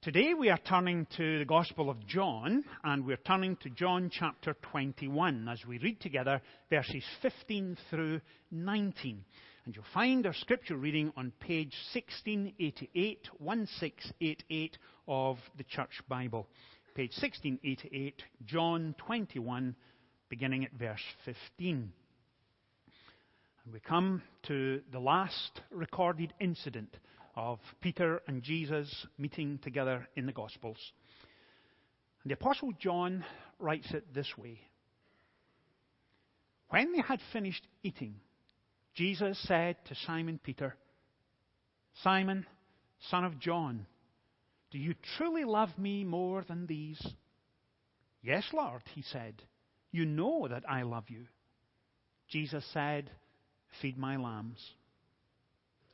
Today we are turning to the Gospel of John, and we're turning to John chapter 21 as we read together verses 15 through 19. And you'll find our scripture reading on page 1688, 1688 of the Church Bible. Page 1688, John 21, beginning at verse 15. And we come to the last recorded incident of Peter and Jesus meeting together in the Gospels. And the Apostle John writes it this way When they had finished eating, Jesus said to Simon Peter, Simon, son of John, do you truly love me more than these? Yes, Lord, he said. You know that I love you. Jesus said, Feed my lambs.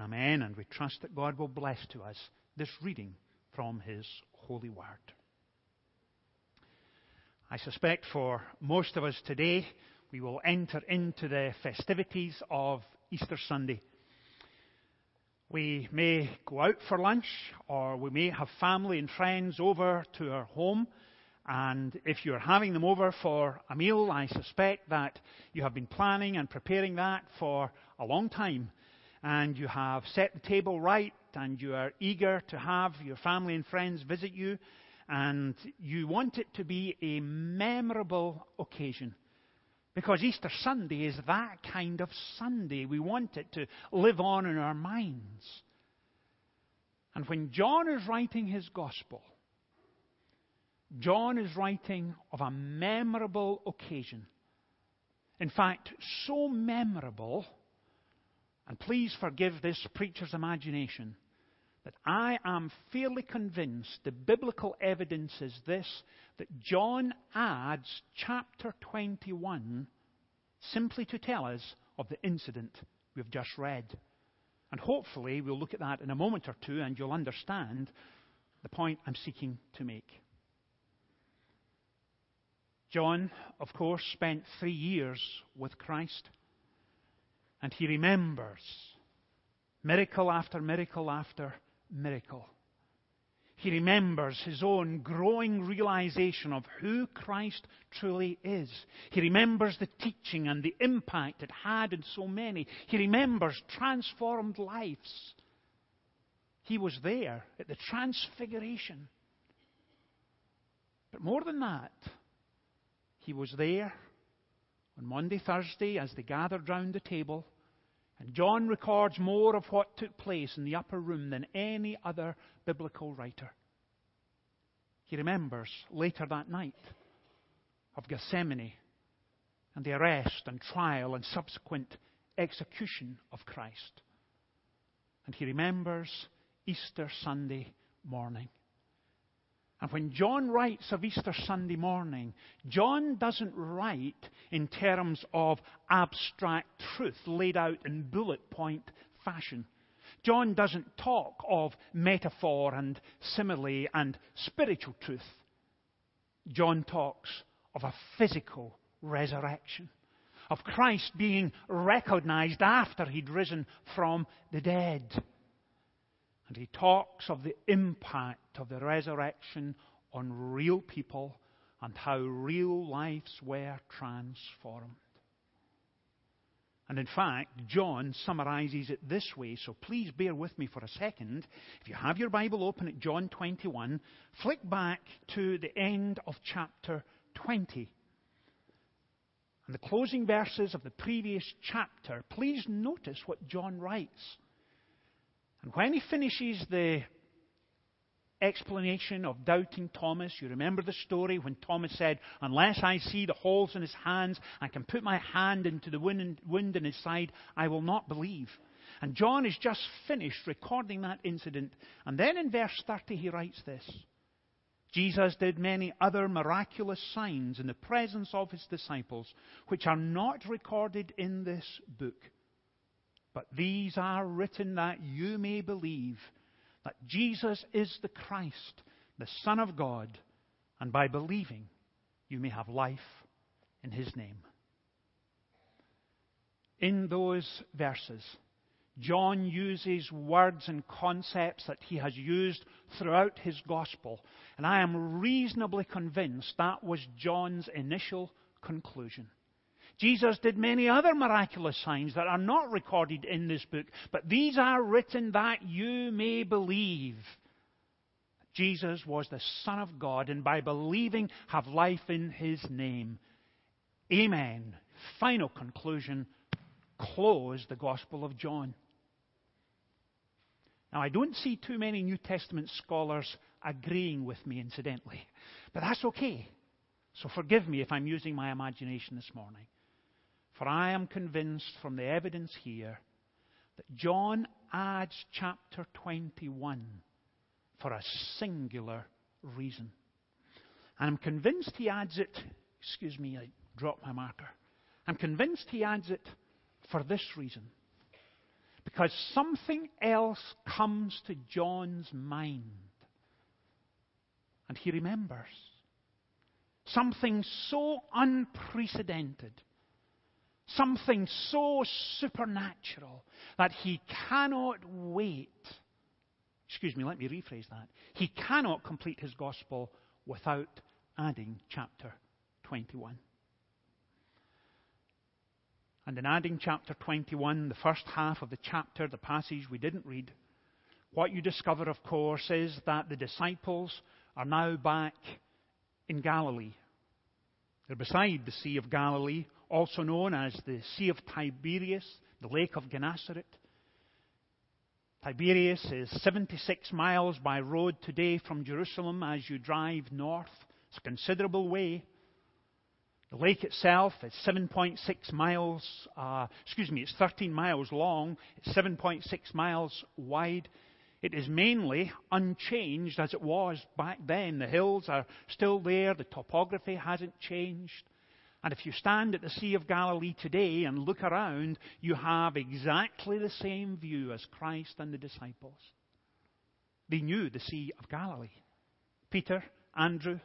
Amen. And we trust that God will bless to us this reading from His holy word. I suspect for most of us today, we will enter into the festivities of Easter Sunday. We may go out for lunch, or we may have family and friends over to our home. And if you're having them over for a meal, I suspect that you have been planning and preparing that for a long time and you have set the table right and you are eager to have your family and friends visit you and you want it to be a memorable occasion. Because Easter Sunday is that kind of Sunday. We want it to live on in our minds. And when John is writing his gospel, John is writing of a memorable occasion. In fact, so memorable and please forgive this preacher's imagination, that I am fairly convinced the biblical evidence is this that John adds chapter 21 simply to tell us of the incident we've just read. And hopefully we'll look at that in a moment or two and you'll understand the point I'm seeking to make. John, of course, spent three years with Christ. And he remembers miracle after miracle after miracle. He remembers his own growing realization of who Christ truly is. He remembers the teaching and the impact it had in so many. He remembers transformed lives. He was there at the transfiguration. But more than that, he was there on Maundy, Thursday, as they gathered round the table, and John records more of what took place in the upper room than any other biblical writer. He remembers later that night of Gethsemane and the arrest and trial and subsequent execution of Christ. And he remembers Easter Sunday morning. And when John writes of Easter Sunday morning, John doesn't write in terms of abstract truth laid out in bullet point fashion. John doesn't talk of metaphor and simile and spiritual truth. John talks of a physical resurrection, of Christ being recognized after he'd risen from the dead. He talks of the impact of the resurrection on real people and how real lives were transformed. And in fact, John summarizes it this way, so please bear with me for a second. If you have your Bible open at John 21, flick back to the end of chapter 20. And the closing verses of the previous chapter, please notice what John writes. And when he finishes the explanation of doubting Thomas. You remember the story when Thomas said, Unless I see the holes in his hands, I can put my hand into the wound in his side, I will not believe. And John has just finished recording that incident. And then in verse 30 he writes this Jesus did many other miraculous signs in the presence of his disciples, which are not recorded in this book. But these are written that you may believe that Jesus is the Christ, the Son of God, and by believing you may have life in his name. In those verses, John uses words and concepts that he has used throughout his gospel, and I am reasonably convinced that was John's initial conclusion. Jesus did many other miraculous signs that are not recorded in this book, but these are written that you may believe. Jesus was the Son of God, and by believing, have life in His name. Amen. Final conclusion. Close the Gospel of John. Now, I don't see too many New Testament scholars agreeing with me, incidentally, but that's okay. So forgive me if I'm using my imagination this morning. For I am convinced from the evidence here that John adds chapter 21 for a singular reason. And I'm convinced he adds it, excuse me, I dropped my marker. I'm convinced he adds it for this reason. Because something else comes to John's mind. And he remembers. Something so unprecedented Something so supernatural that he cannot wait. Excuse me, let me rephrase that. He cannot complete his gospel without adding chapter 21. And in adding chapter 21, the first half of the chapter, the passage we didn't read, what you discover, of course, is that the disciples are now back in Galilee. They're beside the Sea of Galilee, also known as the Sea of Tiberias, the Lake of Gennesaret. Tiberias is 76 miles by road today from Jerusalem as you drive north. It's a considerable way. The lake itself is 7.6 miles, uh, excuse me, it's 13 miles long, it's 7.6 miles wide. It is mainly unchanged as it was back then. The hills are still there, the topography hasn't changed. And if you stand at the Sea of Galilee today and look around, you have exactly the same view as Christ and the disciples. They knew the Sea of Galilee. Peter, Andrew,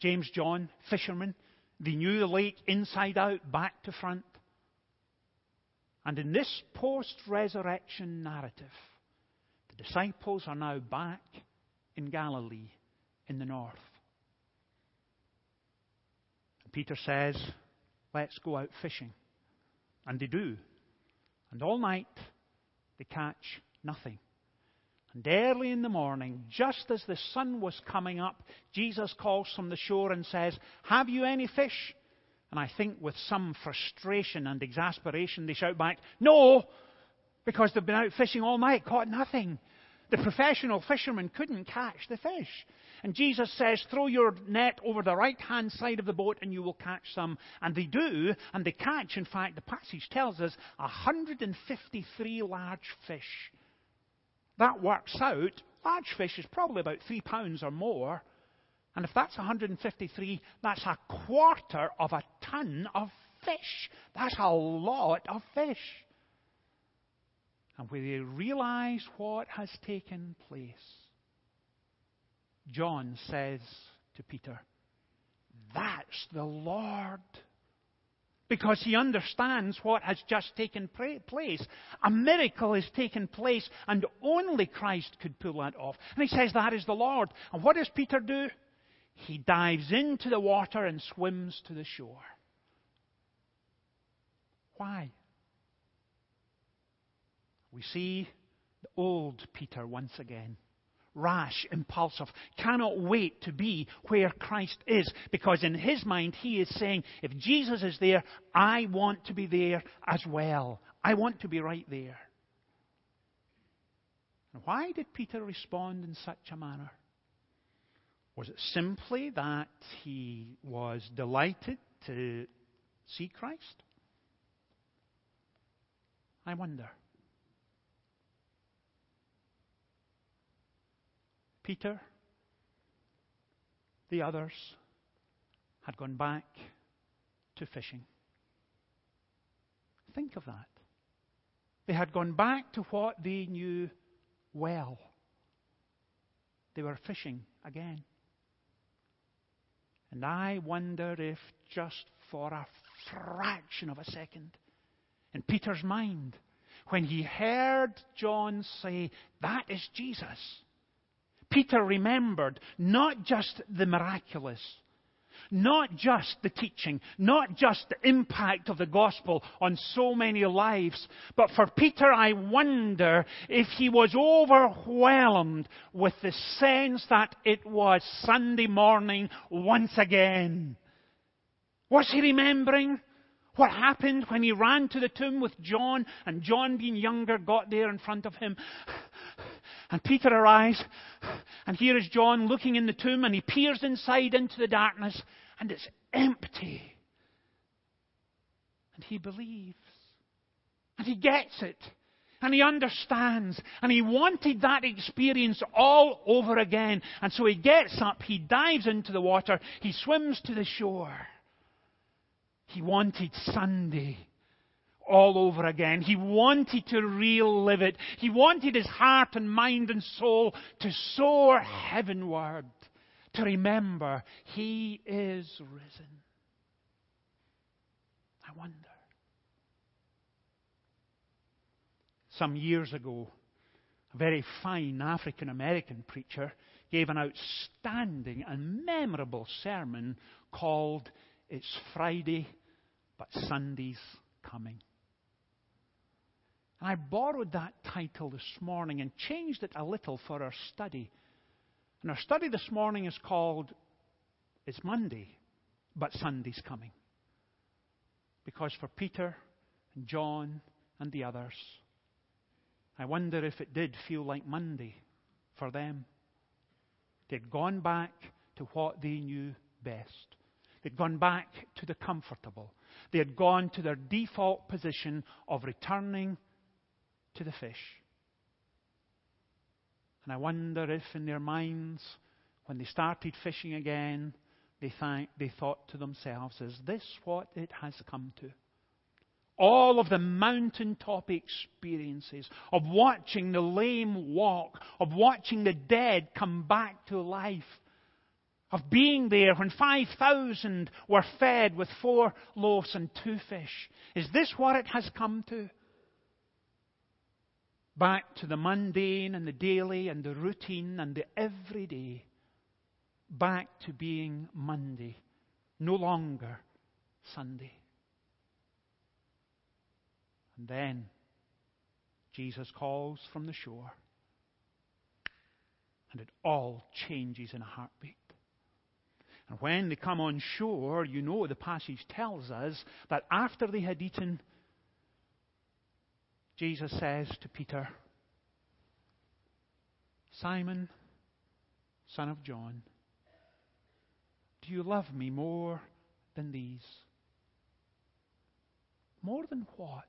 James, John, fishermen, they knew the lake inside out, back to front. And in this post resurrection narrative, the disciples are now back in Galilee in the north. Peter says, Let's go out fishing. And they do. And all night they catch nothing. And early in the morning, just as the sun was coming up, Jesus calls from the shore and says, Have you any fish? And I think with some frustration and exasperation, they shout back, No! Because they've been out fishing all night, caught nothing. The professional fishermen couldn't catch the fish. And Jesus says, throw your net over the right hand side of the boat and you will catch some. And they do, and they catch, in fact, the passage tells us, 153 large fish. That works out. Large fish is probably about three pounds or more. And if that's 153, that's a quarter of a ton of fish. That's a lot of fish. And when they realize what has taken place, John says to Peter, That's the Lord. Because he understands what has just taken place. A miracle has taken place, and only Christ could pull that off. And he says, That is the Lord. And what does Peter do? He dives into the water and swims to the shore. Why? We see the old Peter once again. Rash, impulsive, cannot wait to be where Christ is because in his mind he is saying, if Jesus is there, I want to be there as well. I want to be right there. And Why did Peter respond in such a manner? Was it simply that he was delighted to see Christ? I wonder. Peter, the others, had gone back to fishing. Think of that. They had gone back to what they knew well. They were fishing again. And I wonder if just for a fraction of a second, in Peter's mind, when he heard John say, That is Jesus, Peter remembered not just the miraculous, not just the teaching, not just the impact of the gospel on so many lives, but for Peter, I wonder if he was overwhelmed with the sense that it was Sunday morning once again. Was he remembering what happened when he ran to the tomb with John and John, being younger, got there in front of him? And Peter arrives, and here is John looking in the tomb, and he peers inside into the darkness, and it's empty. And he believes. And he gets it. And he understands. And he wanted that experience all over again. And so he gets up, he dives into the water, he swims to the shore. He wanted Sunday all over again. He wanted to relive it. He wanted his heart and mind and soul to soar heavenward, to remember he is risen. I wonder. Some years ago, a very fine African American preacher gave an outstanding and memorable sermon called It's Friday, but Sunday's Coming. I borrowed that title this morning and changed it a little for our study. And our study this morning is called It's Monday, but Sunday's Coming. Because for Peter and John and the others, I wonder if it did feel like Monday for them. They'd gone back to what they knew best. They'd gone back to the comfortable. They had gone to their default position of returning to the fish. And I wonder if in their minds, when they started fishing again, they, th- they thought to themselves, is this what it has come to? All of the mountaintop experiences of watching the lame walk, of watching the dead come back to life, of being there when 5,000 were fed with four loaves and two fish. Is this what it has come to? Back to the mundane and the daily and the routine and the everyday, back to being Monday, no longer Sunday. And then Jesus calls from the shore, and it all changes in a heartbeat. And when they come on shore, you know the passage tells us that after they had eaten, Jesus says to Peter, Simon, son of John, do you love me more than these? More than what?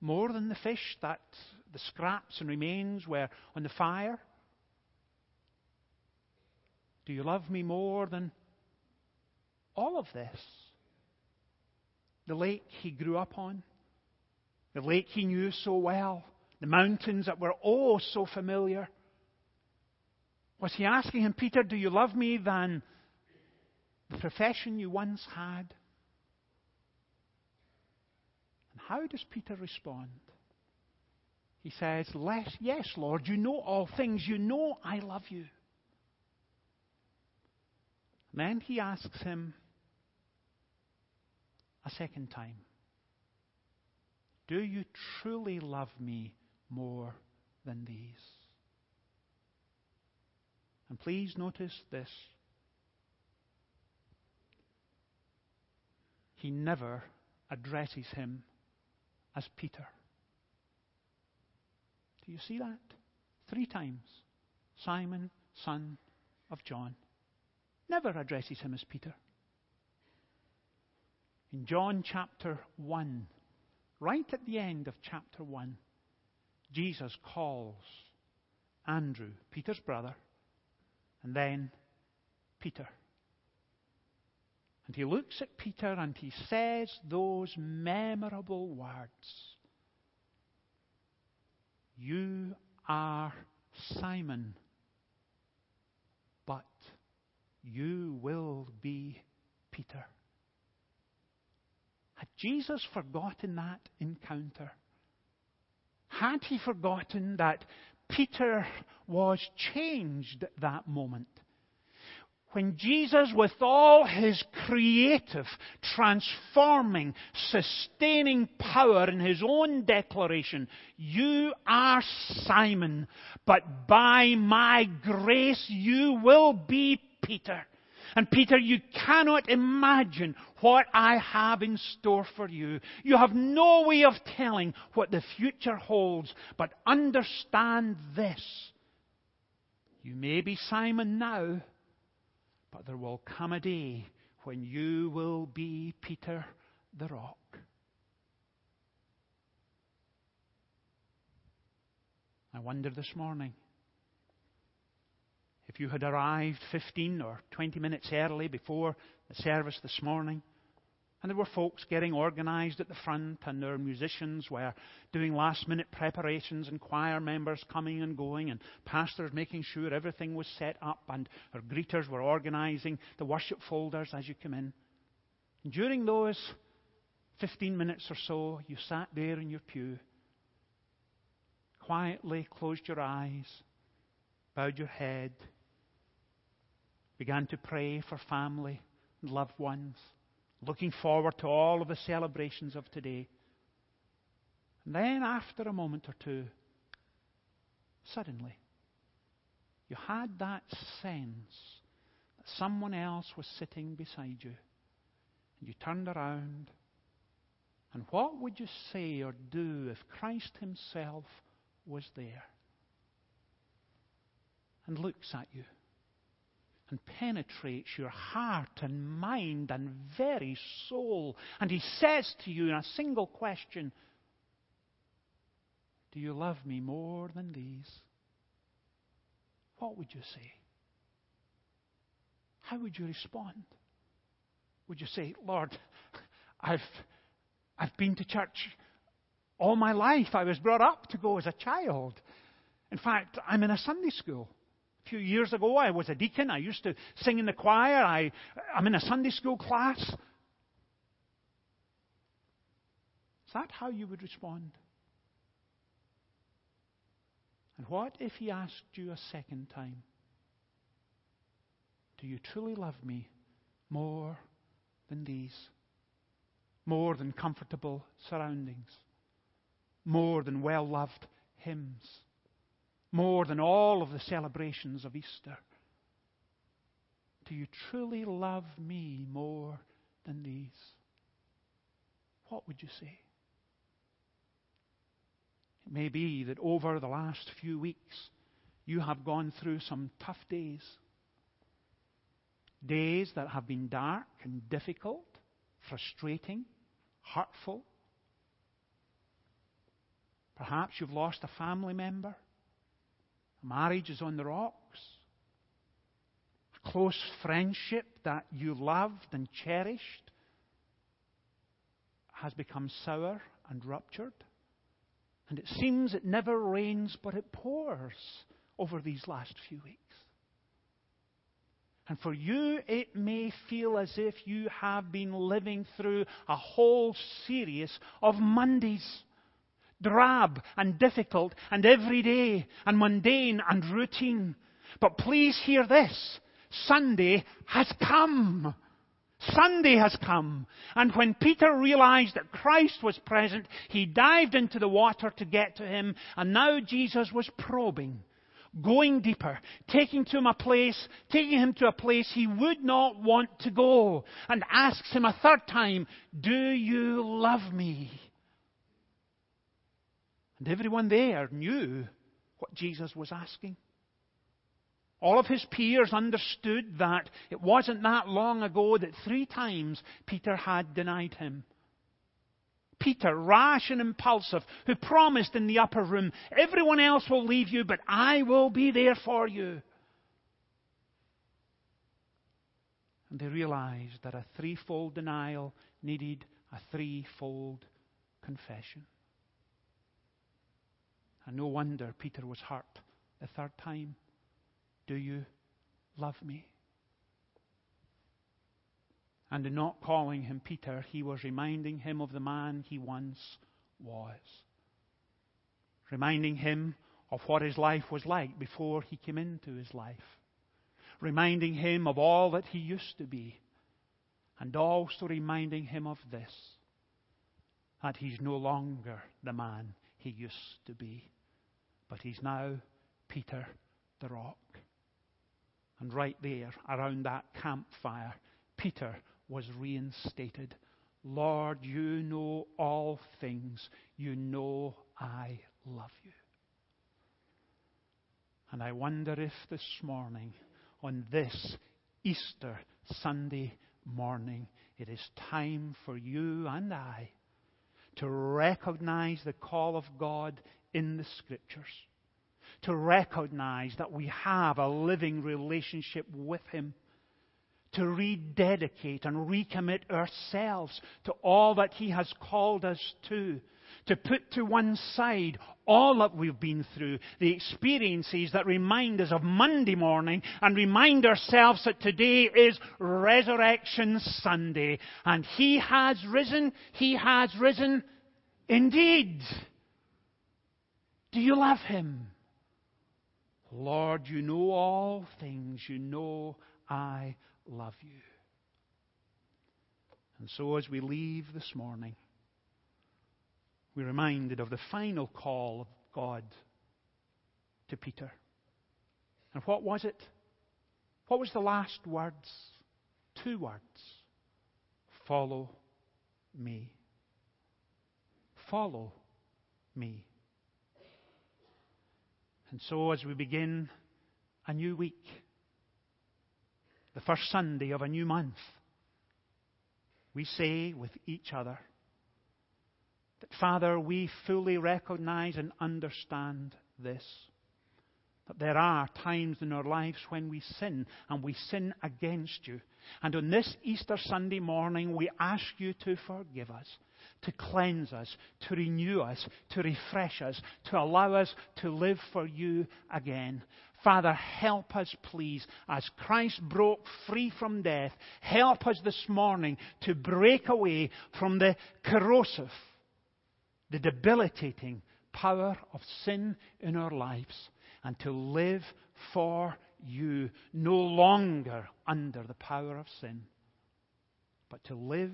More than the fish that the scraps and remains were on the fire? Do you love me more than all of this? The lake he grew up on, the lake he knew so well, the mountains that were oh so familiar. Was he asking him, Peter, do you love me than the profession you once had? And how does Peter respond? He says, Yes, Lord, you know all things. You know I love you. And then he asks him a second time, Do you truly love me more than these? And please notice this. He never addresses him as Peter. Do you see that? Three times. Simon, son of John. Never addresses him as Peter. In John chapter 1, right at the end of chapter 1, Jesus calls Andrew, Peter's brother, and then Peter. And he looks at Peter and he says those memorable words You are Simon, but you will be Peter. Jesus forgotten that encounter? Had he forgotten that Peter was changed at that moment? When Jesus, with all his creative, transforming, sustaining power in his own declaration, You are Simon, but by my grace you will be Peter. And Peter, you cannot imagine what I have in store for you. You have no way of telling what the future holds, but understand this. You may be Simon now, but there will come a day when you will be Peter the rock. I wonder this morning if you had arrived 15 or 20 minutes early before the service this morning, and there were folks getting organized at the front, and their musicians were doing last minute preparations, and choir members coming and going, and pastors making sure everything was set up, and our greeters were organizing the worship folders as you come in. And during those 15 minutes or so, you sat there in your pew, quietly closed your eyes, bowed your head, began to pray for family and loved ones, looking forward to all of the celebrations of today. And then, after a moment or two, suddenly, you had that sense that someone else was sitting beside you. And you turned around. And what would you say or do if Christ Himself was there and looks at you? And penetrates your heart and mind and very soul. And he says to you in a single question, Do you love me more than these? What would you say? How would you respond? Would you say, Lord, I've, I've been to church all my life. I was brought up to go as a child. In fact, I'm in a Sunday school few years ago, I was a deacon. I used to sing in the choir. I, I'm in a Sunday school class. Is that how you would respond? And what if he asked you a second time? Do you truly love me more than these? More than comfortable surroundings? More than well loved hymns? More than all of the celebrations of Easter? Do you truly love me more than these? What would you say? It may be that over the last few weeks you have gone through some tough days. Days that have been dark and difficult, frustrating, hurtful. Perhaps you've lost a family member. Marriage is on the rocks. A close friendship that you loved and cherished has become sour and ruptured. And it seems it never rains, but it pours over these last few weeks. And for you, it may feel as if you have been living through a whole series of Mondays drab and difficult and everyday and mundane and routine. But please hear this. Sunday has come. Sunday has come. And when Peter realized that Christ was present, he dived into the water to get to him, and now Jesus was probing, going deeper, taking to him a place, taking him to a place he would not want to go, and asks him a third time, Do you love me? And everyone there knew what Jesus was asking. All of his peers understood that it wasn't that long ago that three times Peter had denied him. Peter, rash and impulsive, who promised in the upper room, Everyone else will leave you, but I will be there for you. And they realized that a threefold denial needed a threefold confession. And no wonder Peter was hurt the third time. Do you love me? And in not calling him Peter, he was reminding him of the man he once was. Reminding him of what his life was like before he came into his life. Reminding him of all that he used to be. And also reminding him of this that he's no longer the man he used to be, but he's now Peter the Rock. And right there, around that campfire, Peter was reinstated. Lord, you know all things. You know I love you. And I wonder if this morning, on this Easter Sunday morning, it is time for you and I to recognize the call of God in the Scriptures to recognize that we have a living relationship with Him, to rededicate and recommit ourselves to all that He has called us to, to put to one side all that we've been through, the experiences that remind us of Monday morning, and remind ourselves that today is Resurrection Sunday, and He has risen, He has risen indeed. Do you love Him? Lord, you know all things. You know I love you. And so as we leave this morning, we're reminded of the final call of God to Peter. And what was it? What was the last words? Two words. Follow me. Follow me. And so, as we begin a new week, the first Sunday of a new month, we say with each other that, Father, we fully recognize and understand this. That there are times in our lives when we sin, and we sin against you. And on this Easter Sunday morning, we ask you to forgive us to cleanse us, to renew us, to refresh us, to allow us to live for you again. Father, help us, please, as Christ broke free from death. Help us this morning to break away from the corrosive, the debilitating power of sin in our lives and to live for you, no longer under the power of sin, but to live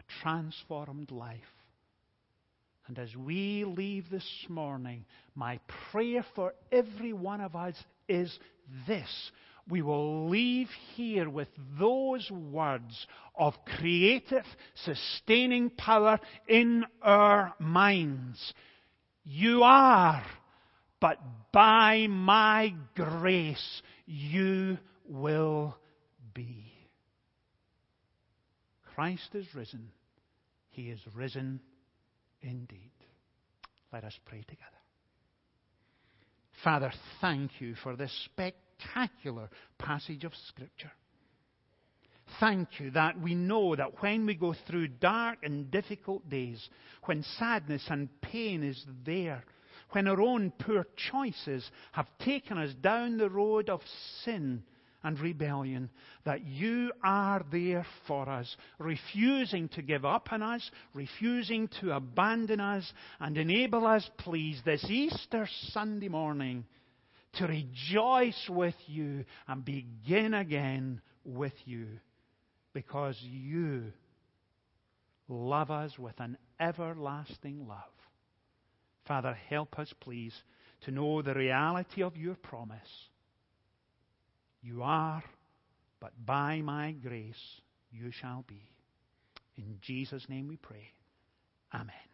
a transformed life. And as we leave this morning, my prayer for every one of us is this. We will leave here with those words of creative, sustaining power in our minds. You are, but by my grace you will be. Christ is risen. He is risen indeed. Let us pray together. Father, thank you for this spectacular passage of Scripture. Thank you that we know that when we go through dark and difficult days, when sadness and pain is there, when our own poor choices have taken us down the road of sin, and rebellion, that you are there for us, refusing to give up on us, refusing to abandon us, and enable us, please, this Easter Sunday morning to rejoice with you and begin again with you. because you love us with an everlasting love. Father, help us, please, to know the reality of your promise. You are, but by my grace you shall be. In Jesus' name we pray. Amen.